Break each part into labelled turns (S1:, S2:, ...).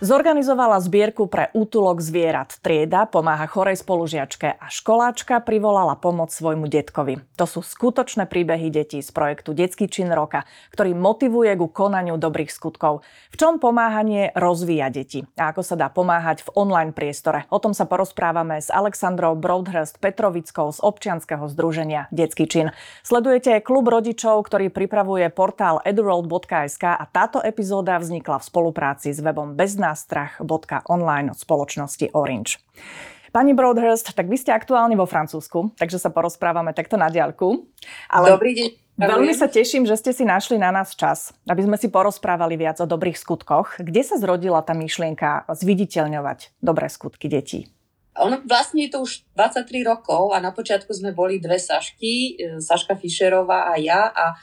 S1: Zorganizovala zbierku pre útulok zvierat. Trieda pomáha chorej spolužiačke a školáčka privolala pomoc svojmu detkovi. To sú skutočné príbehy detí z projektu Detský čin roka, ktorý motivuje ku konaniu dobrých skutkov. V čom pomáhanie rozvíja deti a ako sa dá pomáhať v online priestore. O tom sa porozprávame s Alexandrou Broadhurst Petrovickou z občianskeho združenia Detský čin. Sledujete klub rodičov, ktorý pripravuje portál edurold.sk a táto epizóda vznikla v spolupráci s webom Bezná strach.online od spoločnosti Orange. Pani Broadhurst, tak vy ste aktuálne vo Francúzsku, takže sa porozprávame takto na diaľku.
S2: Ale Dobrý deň.
S1: Veľmi sa teším, že ste si našli na nás čas, aby sme si porozprávali viac o dobrých skutkoch. Kde sa zrodila tá myšlienka zviditeľňovať dobré skutky detí?
S2: Ono vlastne je to už 23 rokov a na počiatku sme boli dve Sašky, e, Saška Fischerová a ja a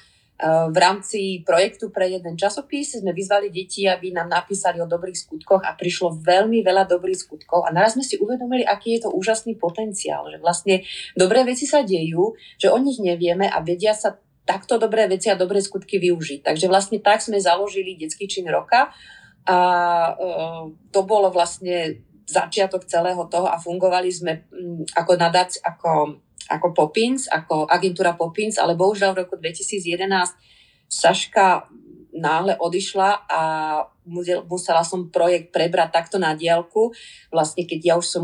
S2: v rámci projektu pre jeden časopis sme vyzvali deti, aby nám napísali o dobrých skutkoch a prišlo veľmi veľa dobrých skutkov a naraz sme si uvedomili, aký je to úžasný potenciál, že vlastne dobré veci sa dejú, že o nich nevieme a vedia sa takto dobré veci a dobré skutky využiť. Takže vlastne tak sme založili detský čin roka a e, to bolo vlastne začiatok celého toho a fungovali sme ako nadať, ako ako Poppins, ako agentúra Poppins, ale bohužiaľ v roku 2011 Saška náhle odišla a musela som projekt prebrať takto na diálku. Vlastne keď ja už som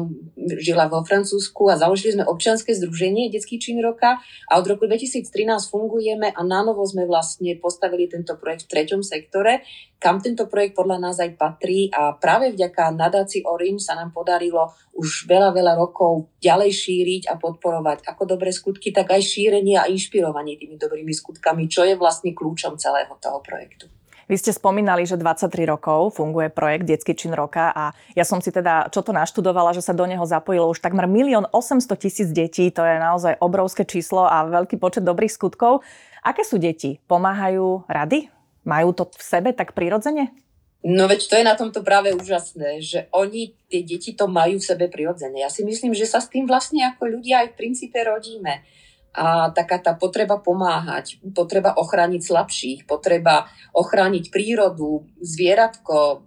S2: žila vo Francúzsku a založili sme občianske združenie Detský čin roka a od roku 2013 fungujeme a nánovo sme vlastne postavili tento projekt v treťom sektore, kam tento projekt podľa nás aj patrí a práve vďaka nadácii Orange sa nám podarilo už veľa, veľa rokov ďalej šíriť a podporovať ako dobré skutky, tak aj šírenie a inšpirovanie tými dobrými skutkami, čo je vlastne kľúčom celého toho projektu.
S1: Vy ste spomínali, že 23 rokov funguje projekt Detský čin roka a ja som si teda čo to naštudovala, že sa do neho zapojilo už takmer 1 800 tisíc detí. To je naozaj obrovské číslo a veľký počet dobrých skutkov. Aké sú deti? Pomáhajú rady? Majú to v sebe tak prirodzene?
S2: No veď to je na tomto práve úžasné, že oni, tie deti to majú v sebe prirodzene. Ja si myslím, že sa s tým vlastne ako ľudia aj v princípe rodíme a taká tá potreba pomáhať, potreba ochrániť slabších, potreba ochrániť prírodu, zvieratko,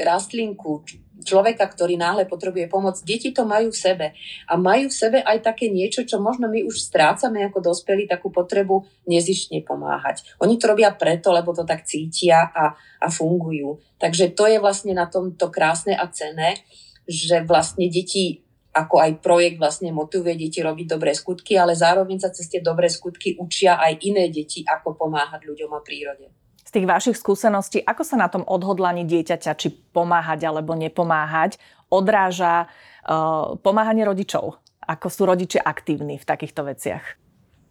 S2: rastlinku, človeka, ktorý náhle potrebuje pomoc. Deti to majú v sebe. A majú v sebe aj také niečo, čo možno my už strácame ako dospelí, takú potrebu nezištne pomáhať. Oni to robia preto, lebo to tak cítia a, a fungujú. Takže to je vlastne na tomto krásne a cené, že vlastne deti ako aj projekt vlastne motivuje deti robiť dobré skutky, ale zároveň sa cez tie dobré skutky učia aj iné deti, ako pomáhať ľuďom a prírode.
S1: Z tých vašich skúseností, ako sa na tom odhodlaní dieťaťa, či pomáhať alebo nepomáhať, odráža uh, pomáhanie rodičov? Ako sú rodičia aktívni v takýchto veciach?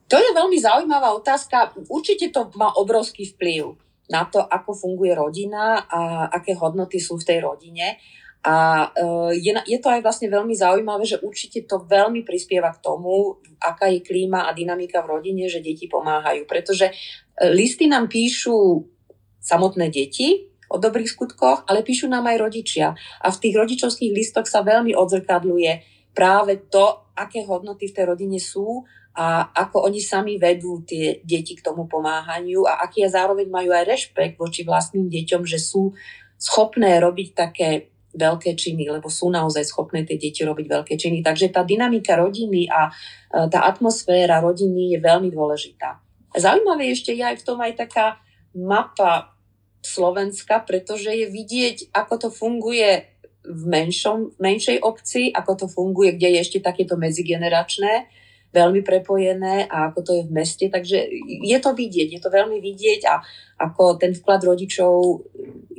S2: To je veľmi zaujímavá otázka. Určite to má obrovský vplyv na to, ako funguje rodina a aké hodnoty sú v tej rodine. A e, je, je to aj vlastne veľmi zaujímavé, že určite to veľmi prispieva k tomu, aká je klíma a dynamika v rodine, že deti pomáhajú. Pretože e, listy nám píšu samotné deti o dobrých skutkoch, ale píšu nám aj rodičia. A v tých rodičovských listoch sa veľmi odzrkadluje práve to, aké hodnoty v tej rodine sú a ako oni sami vedú tie deti k tomu pomáhaniu a aký zároveň majú aj rešpekt voči vlastným deťom, že sú schopné robiť také veľké činy, lebo sú naozaj schopné tie deti robiť veľké činy. Takže tá dynamika rodiny a e, tá atmosféra rodiny je veľmi dôležitá. Zaujímavé ešte je aj v tom aj taká mapa Slovenska, pretože je vidieť, ako to funguje v, menšom, menšej obci, ako to funguje, kde je ešte takéto medzigeneračné, veľmi prepojené a ako to je v meste. Takže je to vidieť, je to veľmi vidieť a ako ten vklad rodičov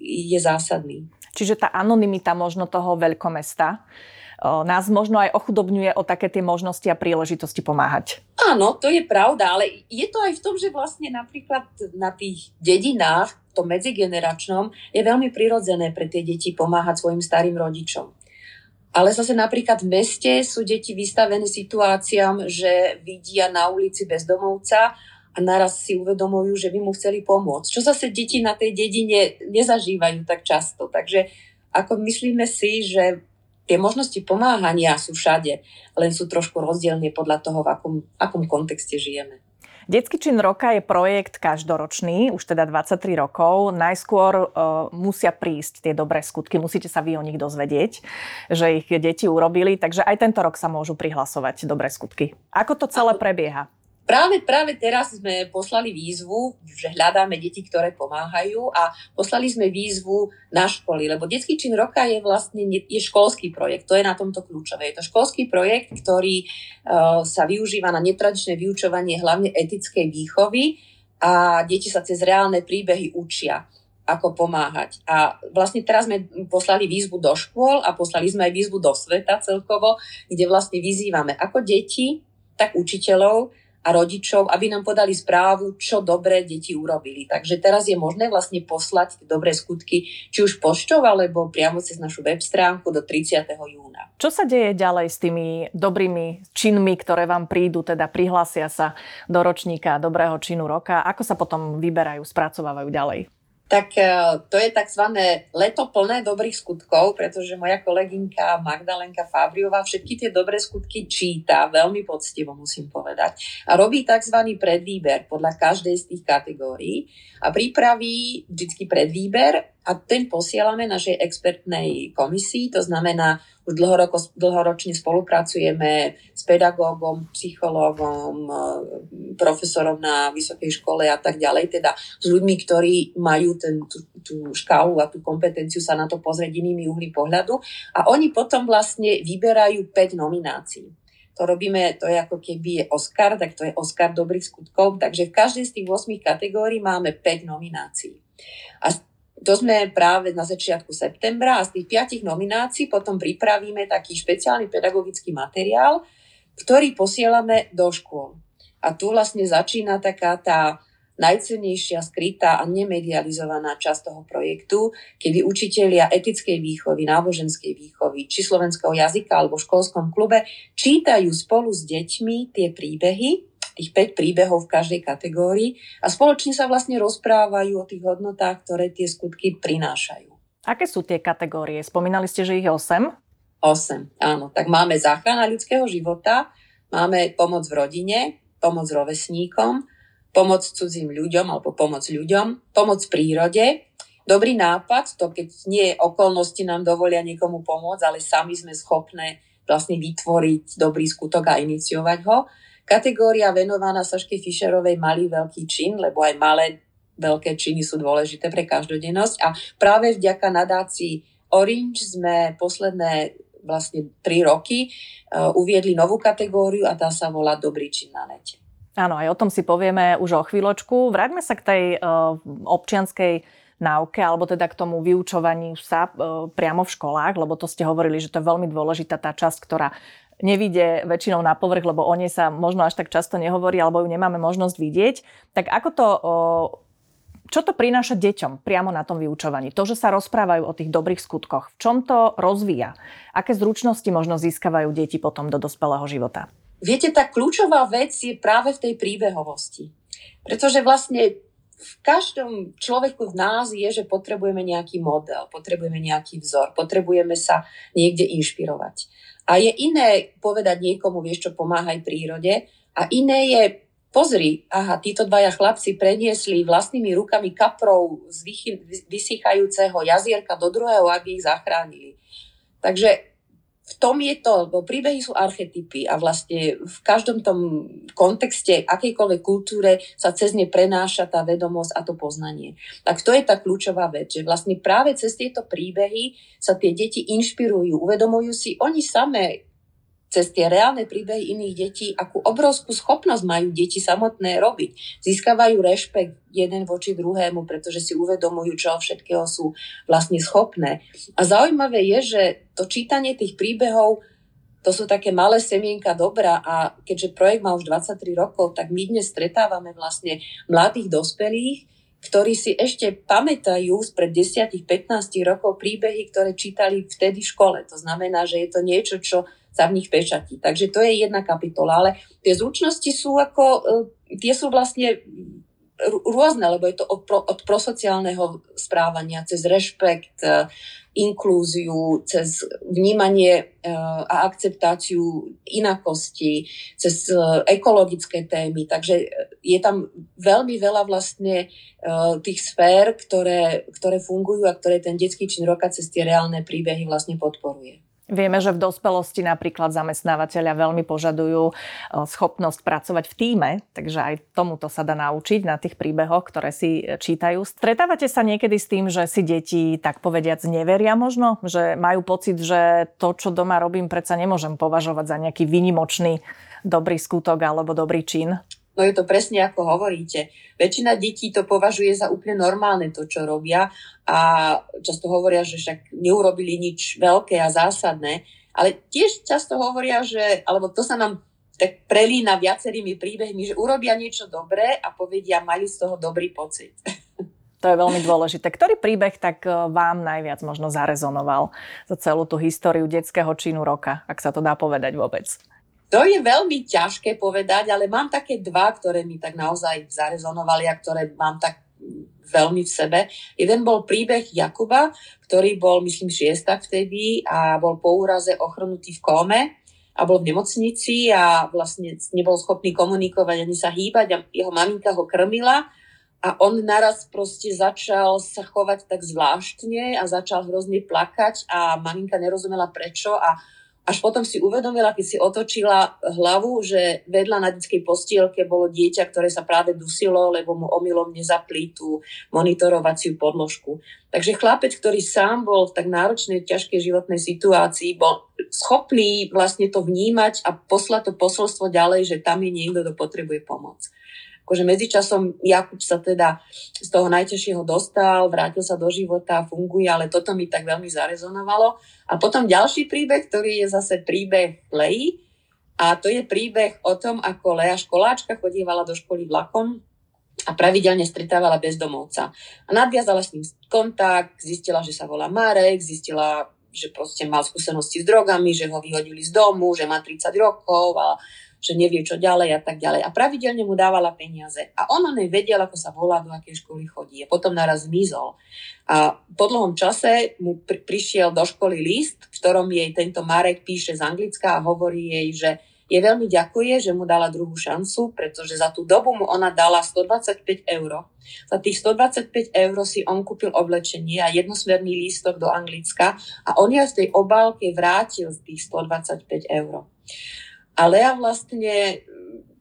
S2: je zásadný.
S1: Čiže tá anonymita možno toho veľkomesta nás možno aj ochudobňuje o také tie možnosti a príležitosti pomáhať.
S2: Áno, to je pravda, ale je to aj v tom, že vlastne napríklad na tých dedinách, to medzigeneračnom, je veľmi prirodzené pre tie deti pomáhať svojim starým rodičom. Ale zase napríklad v meste sú deti vystavené situáciám, že vidia na ulici bezdomovca a naraz si uvedomujú, že by mu chceli pomôcť. Čo zase deti na tej dedine nezažívajú tak často. Takže ako myslíme si, že tie možnosti pomáhania sú všade, len sú trošku rozdielne podľa toho, v akom, akom kontexte žijeme.
S1: Detský čin roka je projekt každoročný, už teda 23 rokov. Najskôr uh, musia prísť tie dobré skutky, musíte sa vy o nich dozvedieť, že ich deti urobili, takže aj tento rok sa môžu prihlasovať dobré skutky. Ako to celé prebieha?
S2: Práve, práve teraz sme poslali výzvu, že hľadáme deti, ktoré pomáhajú a poslali sme výzvu na školy, lebo detský čin roka je vlastne je školský projekt, to je na tomto kľúčové. Je to školský projekt, ktorý uh, sa využíva na netradičné vyučovanie hlavne etickej výchovy a deti sa cez reálne príbehy učia ako pomáhať. A vlastne teraz sme poslali výzvu do škôl a poslali sme aj výzvu do sveta celkovo, kde vlastne vyzývame ako deti, tak učiteľov, a rodičov, aby nám podali správu, čo dobré deti urobili. Takže teraz je možné vlastne poslať dobré skutky, či už poštou, alebo priamo cez našu web stránku do 30. júna.
S1: Čo sa deje ďalej s tými dobrými činmi, ktoré vám prídu, teda prihlásia sa do ročníka dobrého činu roka? Ako sa potom vyberajú, spracovávajú ďalej?
S2: Tak e, to je tzv. leto plné dobrých skutkov, pretože moja kolegynka Magdalenka Fabriová všetky tie dobré skutky číta, veľmi poctivo musím povedať, a robí tzv. predvýber podľa každej z tých kategórií a pripraví vždy predvýber a ten posielame našej expertnej komisii, to znamená, už dlhoroko, dlhoročne spolupracujeme s pedagógom, psychológom, e, profesorom na vysokej škole a tak ďalej, teda s ľuďmi, ktorí majú ten, tú, tú škálu a tú kompetenciu sa na to pozrieť inými uhly pohľadu a oni potom vlastne vyberajú 5 nominácií to robíme, to je ako keby je Oscar, tak to je Oscar dobrých skutkov, takže v každej z tých 8 kategórií máme 5 nominácií. A to sme práve na začiatku septembra a z tých piatich nominácií potom pripravíme taký špeciálny pedagogický materiál, ktorý posielame do škôl. A tu vlastne začína taká tá najcennejšia, skrytá a nemedializovaná časť toho projektu, kedy učitelia etickej výchovy, náboženskej výchovy, či slovenského jazyka alebo v školskom klube čítajú spolu s deťmi tie príbehy, tých 5 príbehov v každej kategórii a spoločne sa vlastne rozprávajú o tých hodnotách, ktoré tie skutky prinášajú.
S1: Aké sú tie kategórie? Spomínali ste, že ich je 8?
S2: 8, áno. Tak máme záchrana ľudského života, máme pomoc v rodine, pomoc rovesníkom, pomoc cudzím ľuďom alebo pomoc ľuďom, pomoc prírode, dobrý nápad, to keď nie okolnosti nám dovolia niekomu pomôcť, ale sami sme schopné vlastne vytvoriť dobrý skutok a iniciovať ho. Kategória venovaná Saške Fischerovej malý veľký čin, lebo aj malé veľké činy sú dôležité pre každodennosť a práve vďaka nadácii Orange sme posledné vlastne 3 roky uh, uviedli novú kategóriu a tá sa volá Dobrý čin na nete.
S1: Áno, aj o tom si povieme už o chvíľočku. Vráťme sa k tej uh, občianskej náuke, alebo teda k tomu vyučovaniu sa uh, priamo v školách, lebo to ste hovorili, že to je veľmi dôležitá tá časť, ktorá nevidie väčšinou na povrch, lebo o nej sa možno až tak často nehovorí, alebo ju nemáme možnosť vidieť. Tak ako to, čo to prináša deťom priamo na tom vyučovaní? To, že sa rozprávajú o tých dobrých skutkoch. V čom to rozvíja? Aké zručnosti možno získavajú deti potom do dospelého života?
S2: Viete, tá kľúčová vec je práve v tej príbehovosti. Pretože vlastne v každom človeku v nás je, že potrebujeme nejaký model, potrebujeme nejaký vzor, potrebujeme sa niekde inšpirovať. A je iné povedať niekomu, vieš čo, pomáhaj prírode a iné je, pozri, aha, títo dvaja chlapci preniesli vlastnými rukami kaprov z vysychajúceho jazierka do druhého, aby ich zachránili. Takže v tom je to, bo príbehy sú archetypy a vlastne v každom tom kontexte, akejkoľvek kultúre sa cez ne prenáša tá vedomosť a to poznanie. Tak to je tá kľúčová vec, že vlastne práve cez tieto príbehy sa tie deti inšpirujú, uvedomujú si oni samé, cez tie reálne príbehy iných detí, akú obrovskú schopnosť majú deti samotné robiť. Získavajú rešpekt jeden voči druhému, pretože si uvedomujú, čo všetkého sú vlastne schopné. A zaujímavé je, že to čítanie tých príbehov to sú také malé semienka dobra a keďže projekt má už 23 rokov, tak my dnes stretávame vlastne mladých dospelých, ktorí si ešte pamätajú spred 10-15 rokov príbehy, ktoré čítali vtedy v škole. To znamená, že je to niečo, čo sa v nich pečatí. Takže to je jedna kapitola, ale tie zručnosti sú ako, e, tie sú vlastne rôzne, lebo je to od, pro, od prosociálneho správania cez rešpekt, e, inklúziu, cez vnímanie e, a akceptáciu inakosti, cez ekologické témy. Takže je tam veľmi veľa vlastne tých sfér, ktoré, ktoré fungujú a ktoré ten detský čin roka cez tie reálne príbehy vlastne podporuje.
S1: Vieme, že v dospelosti napríklad zamestnávateľia veľmi požadujú e, schopnosť pracovať v týme, takže aj tomuto sa dá naučiť na tých príbehoch, ktoré si čítajú. Stretávate sa niekedy s tým, že si deti tak povediac neveria možno? Že majú pocit, že to, čo doma robím, predsa nemôžem považovať za nejaký vynimočný dobrý skutok alebo dobrý čin?
S2: No je to presne ako hovoríte. Väčšina detí to považuje za úplne normálne to, čo robia a často hovoria, že však neurobili nič veľké a zásadné, ale tiež často hovoria, že, alebo to sa nám tak prelína viacerými príbehmi, že urobia niečo dobré a povedia, mali z toho dobrý pocit.
S1: To je veľmi dôležité. Ktorý príbeh tak e, vám najviac možno zarezonoval za celú tú históriu detského činu roka, ak sa to dá povedať vôbec?
S2: To je veľmi ťažké povedať, ale mám také dva, ktoré mi tak naozaj zarezonovali a ktoré mám tak veľmi v sebe. Jeden bol príbeh Jakuba, ktorý bol, myslím, šiestak vtedy a bol po úraze ochrnutý v kóme a bol v nemocnici a vlastne nebol schopný komunikovať ani sa hýbať a jeho maminka ho krmila a on naraz proste začal sa chovať tak zvláštne a začal hrozne plakať a maminka nerozumela prečo a až potom si uvedomila, keď si otočila hlavu, že vedľa na detskej postielke bolo dieťa, ktoré sa práve dusilo, lebo mu omylom nezaplí tú monitorovaciu podložku. Takže chlapec, ktorý sám bol v tak náročnej, ťažkej životnej situácii, bol schopný vlastne to vnímať a poslať to posolstvo ďalej, že tam je niekto, kto potrebuje pomoc akože medzičasom Jakub sa teda z toho najťažšieho dostal, vrátil sa do života, funguje, ale toto mi tak veľmi zarezonovalo. A potom ďalší príbeh, ktorý je zase príbeh Leji. A to je príbeh o tom, ako Lea školáčka chodívala do školy vlakom a pravidelne stretávala bezdomovca. A nadviazala s ním kontakt, zistila, že sa volá Marek, zistila, že proste mal skúsenosti s drogami, že ho vyhodili z domu, že má 30 rokov a že nevie čo ďalej a tak ďalej. A pravidelne mu dávala peniaze. A on nevedel, ako sa volá, do akej školy chodí. A potom naraz zmizol. A po dlhom čase mu pri, prišiel do školy list, v ktorom jej tento Marek píše z Anglicka a hovorí jej, že je veľmi ďakuje, že mu dala druhú šancu, pretože za tú dobu mu ona dala 125 eur. Za tých 125 eur si on kúpil oblečenie a jednosmerný lístok do Anglicka a on ja z tej obálke vrátil z tých 125 eur. A Lea vlastne,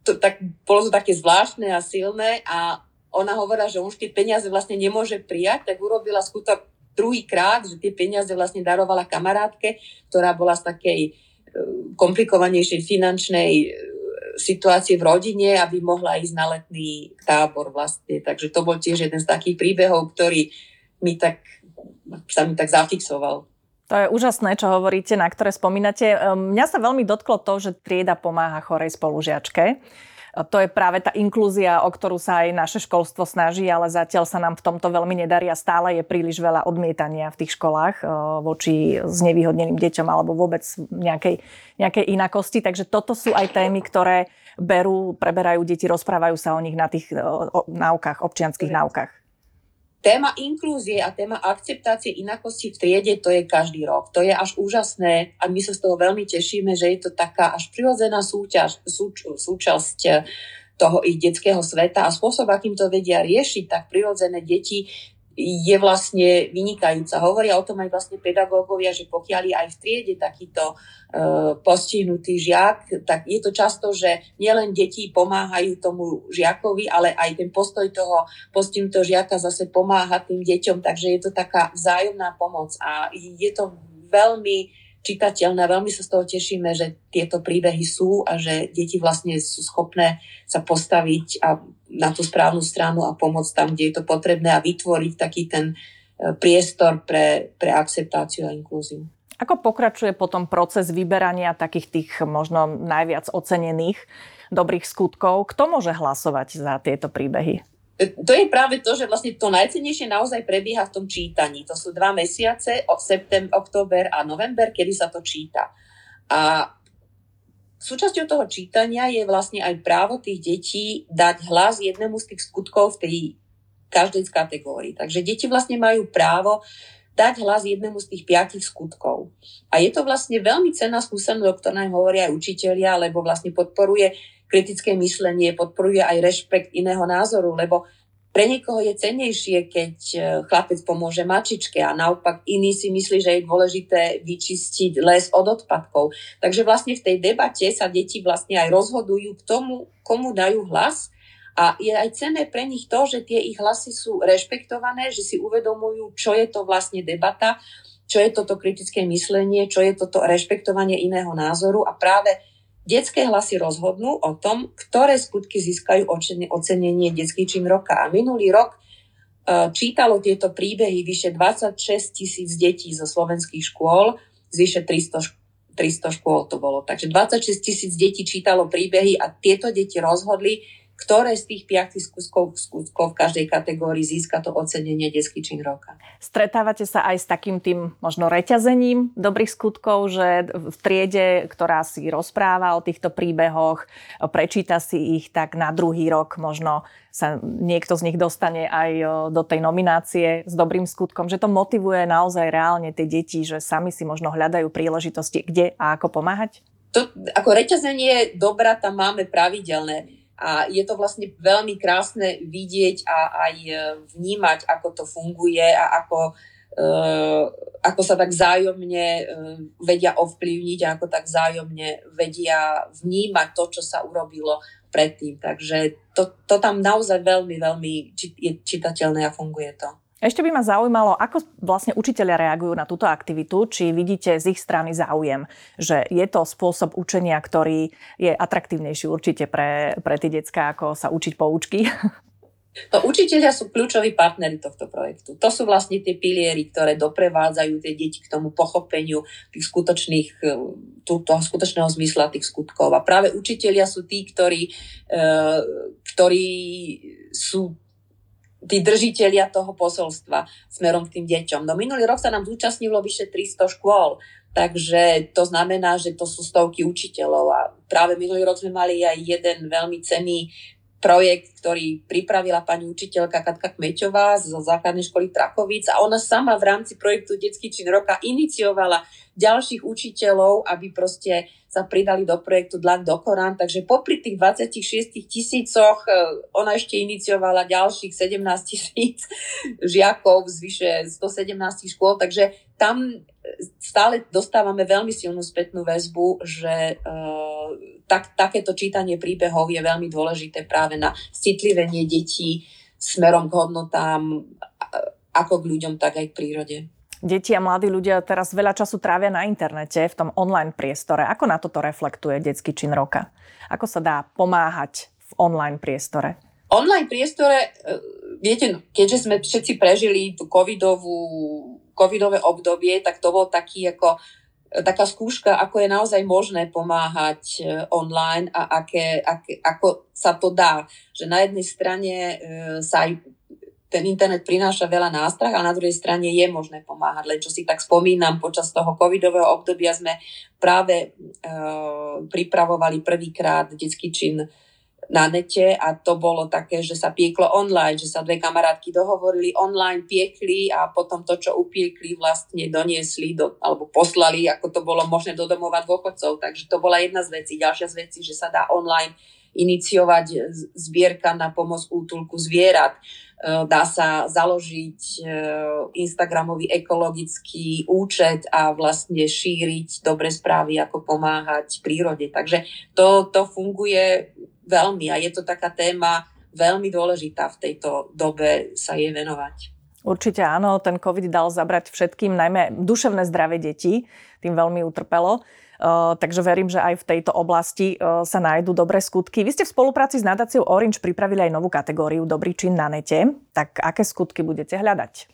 S2: to, tak, bolo to také zvláštne a silné a ona hovorila, že už tie peniaze vlastne nemôže prijať, tak urobila skutok druhýkrát, že tie peniaze vlastne darovala kamarátke, ktorá bola z takej e, komplikovanejšej finančnej e, situácie v rodine, aby mohla ísť na letný tábor vlastne. Takže to bol tiež jeden z takých príbehov, ktorý mi tak, sa mi tak zafixoval.
S1: To je úžasné, čo hovoríte, na ktoré spomínate. Ehm, mňa sa veľmi dotklo to, že trieda pomáha chorej spolužiačke. To je práve tá inklúzia, o ktorú sa aj naše školstvo snaží, ale zatiaľ sa nám v tomto veľmi nedarí a stále je príliš veľa odmietania v tých školách ehm, voči znevýhodneným deťom alebo vôbec nejakej, nejakej inakosti. Takže toto sú aj témy, ktoré berú, preberajú deti, rozprávajú sa o nich na tých o, o, náukách, občianských náukách.
S2: Téma inklúzie a téma akceptácie inakosti v triede, to je každý rok. To je až úžasné a my sa z toho veľmi tešíme, že je to taká až prirodzená súťaž, súč, súčasť toho ich detského sveta a spôsob, akým to vedia riešiť, tak prirodzené deti je vlastne vynikajúca. Hovoria o tom aj vlastne pedagógovia, že pokiaľ je aj v triede takýto uh, postihnutý žiak, tak je to často, že nielen deti pomáhajú tomu žiakovi, ale aj ten postoj toho postihnutého žiaka zase pomáha tým deťom, takže je to taká vzájomná pomoc a je to veľmi čitateľné. Veľmi sa z toho tešíme, že tieto príbehy sú a že deti vlastne sú schopné sa postaviť a na tú správnu stranu a pomôcť tam, kde je to potrebné a vytvoriť taký ten e, priestor pre, pre akceptáciu a inklúziu.
S1: Ako pokračuje potom proces vyberania takých tých možno najviac ocenených dobrých skutkov? Kto môže hlasovať za tieto príbehy?
S2: to je práve to, že vlastne to najcennejšie naozaj prebieha v tom čítaní. To sú dva mesiace, september, október a november, kedy sa to číta. A súčasťou toho čítania je vlastne aj právo tých detí dať hlas jednému z tých skutkov v tej každej z kategórií. Takže deti vlastne majú právo dať hlas jednému z tých piatich skutkov. A je to vlastne veľmi cenná skúsenosť, o ktorej hovoria aj učitelia, lebo vlastne podporuje kritické myslenie, podporuje aj rešpekt iného názoru, lebo pre niekoho je cenejšie, keď e, chlapec pomôže mačičke a naopak iný si myslí, že je dôležité vyčistiť les od odpadkov. Takže vlastne v tej debate sa deti vlastne aj rozhodujú k tomu, komu dajú hlas a je aj cenné pre nich to, že tie ich hlasy sú rešpektované, že si uvedomujú, čo je to vlastne debata, čo je toto kritické myslenie, čo je toto rešpektovanie iného názoru a práve Detské hlasy rozhodnú o tom, ktoré skutky získajú ocenenie detský čin roka. A minulý rok e, čítalo tieto príbehy vyše 26 tisíc detí zo slovenských škôl, z vyše 300, 300 škôl to bolo. Takže 26 tisíc detí čítalo príbehy a tieto deti rozhodli, ktoré z tých piatich skutkov, skutkov v každej kategórii získa to ocenenie detský čin roka.
S1: Stretávate sa aj s takým tým možno reťazením dobrých skutkov, že v triede, ktorá si rozpráva o týchto príbehoch, prečíta si ich, tak na druhý rok možno sa niekto z nich dostane aj do tej nominácie s dobrým skutkom, že to motivuje naozaj reálne tie deti, že sami si možno hľadajú príležitosti, kde a ako pomáhať?
S2: To, ako reťazenie dobra tam máme pravidelné a je to vlastne veľmi krásne vidieť a aj e, vnímať, ako to funguje a ako, uh, ako sa tak zájomne uh, vedia ovplyvniť a ako tak zájomne vedia vnímať to, čo sa urobilo predtým. Takže to, to tam naozaj veľmi, veľmi je čitateľné a funguje to.
S1: Ešte by ma zaujímalo, ako vlastne učiteľia reagujú na túto aktivitu, či vidíte z ich strany záujem, že je to spôsob učenia, ktorý je atraktívnejší určite pre, pre tie detská, ako sa učiť poučky.
S2: To učiteľia sú kľúčoví partnery tohto projektu. To sú vlastne tie piliery, ktoré doprevádzajú tie deti k tomu pochopeniu tých skutočných, toho skutočného zmysla tých skutkov. A práve učiteľia sú tí, ktorí, eh, ktorí sú tí držiteľia toho posolstva smerom k tým deťom. No minulý rok sa nám zúčastnilo vyše 300 škôl, takže to znamená, že to sú stovky učiteľov a práve minulý rok sme mali aj jeden veľmi cenný projekt, ktorý pripravila pani učiteľka Katka Kmeťová zo základnej školy Trakovic a ona sama v rámci projektu Detský čin roka iniciovala ďalších učiteľov, aby proste sa pridali do projektu Dlan do Korán. Takže popri tých 26 tisícoch e, ona ešte iniciovala ďalších 17 tisíc žiakov z vyše 117 škôl. Takže tam stále dostávame veľmi silnú spätnú väzbu, že uh, tak, takéto čítanie príbehov je veľmi dôležité práve na citlivenie detí smerom k hodnotám ako k ľuďom, tak aj k prírode.
S1: Deti a mladí ľudia teraz veľa času trávia na internete, v tom online priestore. Ako na toto reflektuje detský čin roka? Ako sa dá pomáhať v online priestore?
S2: Online priestore, e, viete, keďže sme všetci prežili tú covidovú, covidové obdobie, tak to bol taký ako e, taká skúška, ako je naozaj možné pomáhať e, online a aké, aké, ako sa to dá. Že na jednej strane sa aj ten internet prináša veľa nástrah, ale na druhej strane je možné pomáhať. Len čo si tak spomínam, počas toho covidového obdobia sme práve e, pripravovali prvýkrát detský čin na nete a to bolo také, že sa pieklo online, že sa dve kamarátky dohovorili online, piekli a potom to, čo upiekli, vlastne doniesli do, alebo poslali, ako to bolo možné do domova dôchodcov. Takže to bola jedna z vecí. Ďalšia z vecí, že sa dá online iniciovať zbierka na pomoc útulku zvierat Eh, dá sa založiť eh, Instagramový ekologický účet a vlastne šíriť dobre správy, ako pomáhať prírode. Takže to, to funguje veľmi a je to taká téma veľmi dôležitá v tejto dobe sa jej venovať.
S1: Určite áno, ten COVID dal zabrať všetkým, najmä duševné zdravie detí, tým veľmi utrpelo. Eh, takže verím, že aj v tejto oblasti eh, sa nájdú dobré skutky. Vy ste v spolupráci s nadáciou Orange pripravili aj novú kategóriu Dobrý čin na nete. Tak aké skutky budete hľadať?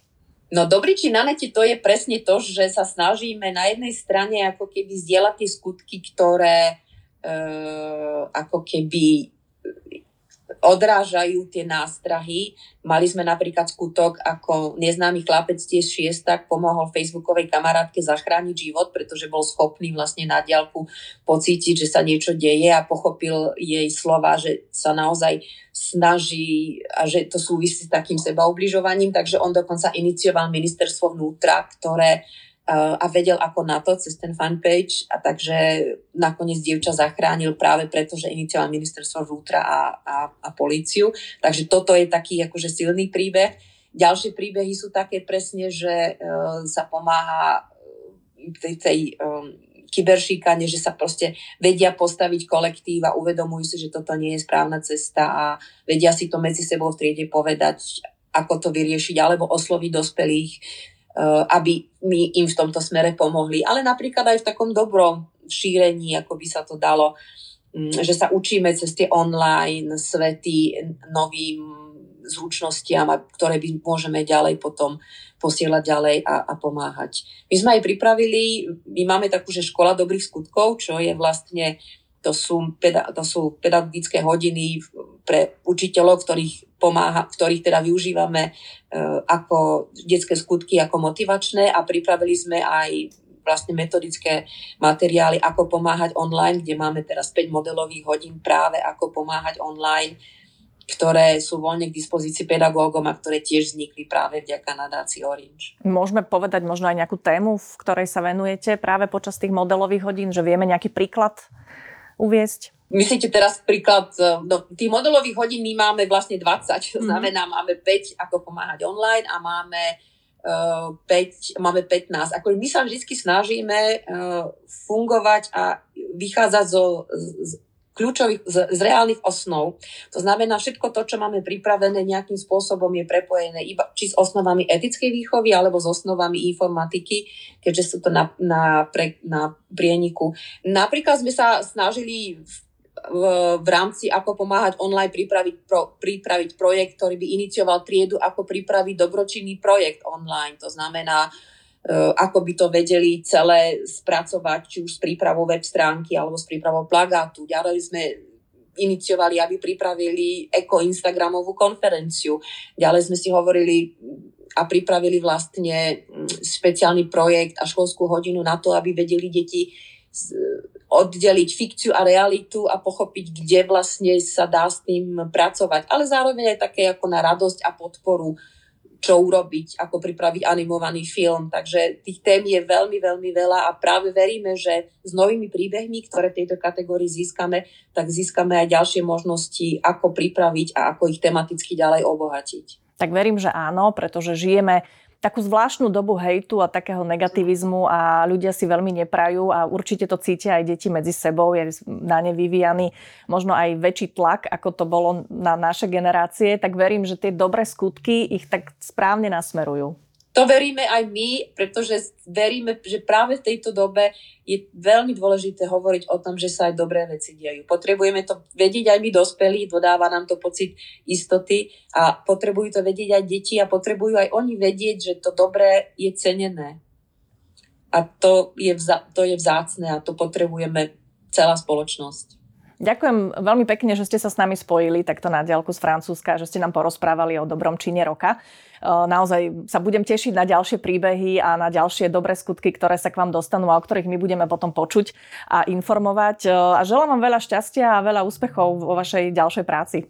S2: No dobrý čin na nete to je presne to, že sa snažíme na jednej strane ako keby zdieľať tie skutky, ktoré ako keby odrážajú tie nástrahy. Mali sme napríklad skutok, ako neznámy chlapec tiež šiestak pomohol facebookovej kamarátke zachrániť život, pretože bol schopný vlastne na diálku pocítiť, že sa niečo deje a pochopil jej slova, že sa naozaj snaží a že to súvisí s takým sebaobližovaním, takže on dokonca inicioval ministerstvo vnútra, ktoré a vedel ako na to cez ten fanpage a takže nakoniec dievča zachránil práve preto, že inicioval ministerstvo vnútra a, a, a políciu. Takže toto je taký akože silný príbeh. Ďalšie príbehy sú také presne, že uh, sa pomáha tej, tej um, kyberšíkane, že sa proste vedia postaviť kolektív a uvedomujú si, že toto nie je správna cesta a vedia si to medzi sebou v triede povedať, ako to vyriešiť, alebo osloviť dospelých aby my im v tomto smere pomohli. Ale napríklad aj v takom dobrom šírení, ako by sa to dalo, mm, že sa učíme cez tie online svety novým zručnostiam, ktoré by môžeme ďalej potom posielať ďalej a, a pomáhať. My sme aj pripravili, my máme takú, že škola dobrých skutkov, čo je vlastne, to sú, to sú pedagogické hodiny pre učiteľov, ktorých pomáha, ktorých teda využívame e, ako detské skutky, ako motivačné a pripravili sme aj vlastne metodické materiály, ako pomáhať online, kde máme teraz 5 modelových hodín práve ako pomáhať online, ktoré sú voľne k dispozícii pedagógom a ktoré tiež vznikli práve vďaka nadácii Orange.
S1: Môžeme povedať možno aj nejakú tému, v ktorej sa venujete práve počas tých modelových hodín, že vieme nejaký príklad uviesť?
S2: Myslíte teraz príklad, e, no, tých modelových hodín my máme vlastne 20, to mhm. znamená, máme 5 ako pomáhať online a máme uh, e, 5, máme 15. Ako my sa vždy snažíme uh, fungovať a vychádzať zo, z, kľúčových, z, z reálnych osnov. To znamená, všetko to, čo máme pripravené, nejakým spôsobom je prepojené iba či s osnovami etickej výchovy, alebo s osnovami informatiky, keďže sú to na, na, pre, na prieniku. Napríklad sme sa snažili v v, v rámci ako pomáhať online pripraviť, pro, pripraviť projekt, ktorý by inicioval triedu, ako pripraviť dobročinný projekt online. To znamená, uh, ako by to vedeli celé spracovať, či už s prípravou web stránky alebo s prípravou plagátu. Ďalej sme iniciovali, aby pripravili eko-instagramovú konferenciu. Ďalej sme si hovorili a pripravili vlastne mm, špeciálny projekt a školskú hodinu na to, aby vedeli deti oddeliť fikciu a realitu a pochopiť, kde vlastne sa dá s tým pracovať. Ale zároveň aj také ako na radosť a podporu, čo urobiť, ako pripraviť animovaný film. Takže tých tém je veľmi, veľmi veľa a práve veríme, že s novými príbehmi, ktoré v tejto kategórii získame, tak získame aj ďalšie možnosti, ako pripraviť a ako ich tematicky ďalej obohatiť.
S1: Tak verím, že áno, pretože žijeme takú zvláštnu dobu hejtu a takého negativizmu a ľudia si veľmi neprajú a určite to cítia aj deti medzi sebou. Je na ne vyvíjaný možno aj väčší tlak, ako to bolo na naše generácie, tak verím, že tie dobré skutky ich tak správne nasmerujú.
S2: To veríme aj my, pretože veríme, že práve v tejto dobe je veľmi dôležité hovoriť o tom, že sa aj dobré veci dejú. Potrebujeme to vedieť aj my dospelí, dodáva nám to pocit istoty a potrebujú to vedieť aj deti a potrebujú aj oni vedieť, že to dobré je cenené. A to je, vzá, to je vzácne a to potrebujeme celá spoločnosť.
S1: Ďakujem veľmi pekne, že ste sa s nami spojili takto na diálku z Francúzska, že ste nám porozprávali o dobrom čine roka. Naozaj sa budem tešiť na ďalšie príbehy a na ďalšie dobré skutky, ktoré sa k vám dostanú a o ktorých my budeme potom počuť a informovať. A želám vám veľa šťastia a veľa úspechov vo vašej ďalšej práci.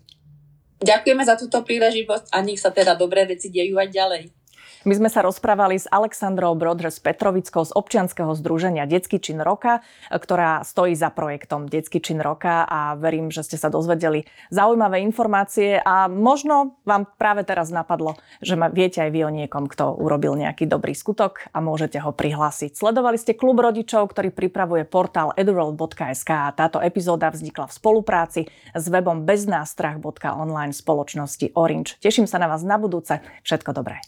S2: Ďakujeme za túto príležitosť a nech sa teda dobré veci dejú aj ďalej.
S1: My sme sa rozprávali s Alexandrou Broders Petrovickou z občianskeho združenia Detský čin roka, ktorá stojí za projektom Detský čin roka a verím, že ste sa dozvedeli zaujímavé informácie a možno vám práve teraz napadlo, že viete aj vy o niekom, kto urobil nejaký dobrý skutok a môžete ho prihlásiť. Sledovali ste klub rodičov, ktorý pripravuje portál eduroll.sk a táto epizóda vznikla v spolupráci s webom beznástrach.online spoločnosti Orange. Teším sa na vás na budúce. Všetko dobré.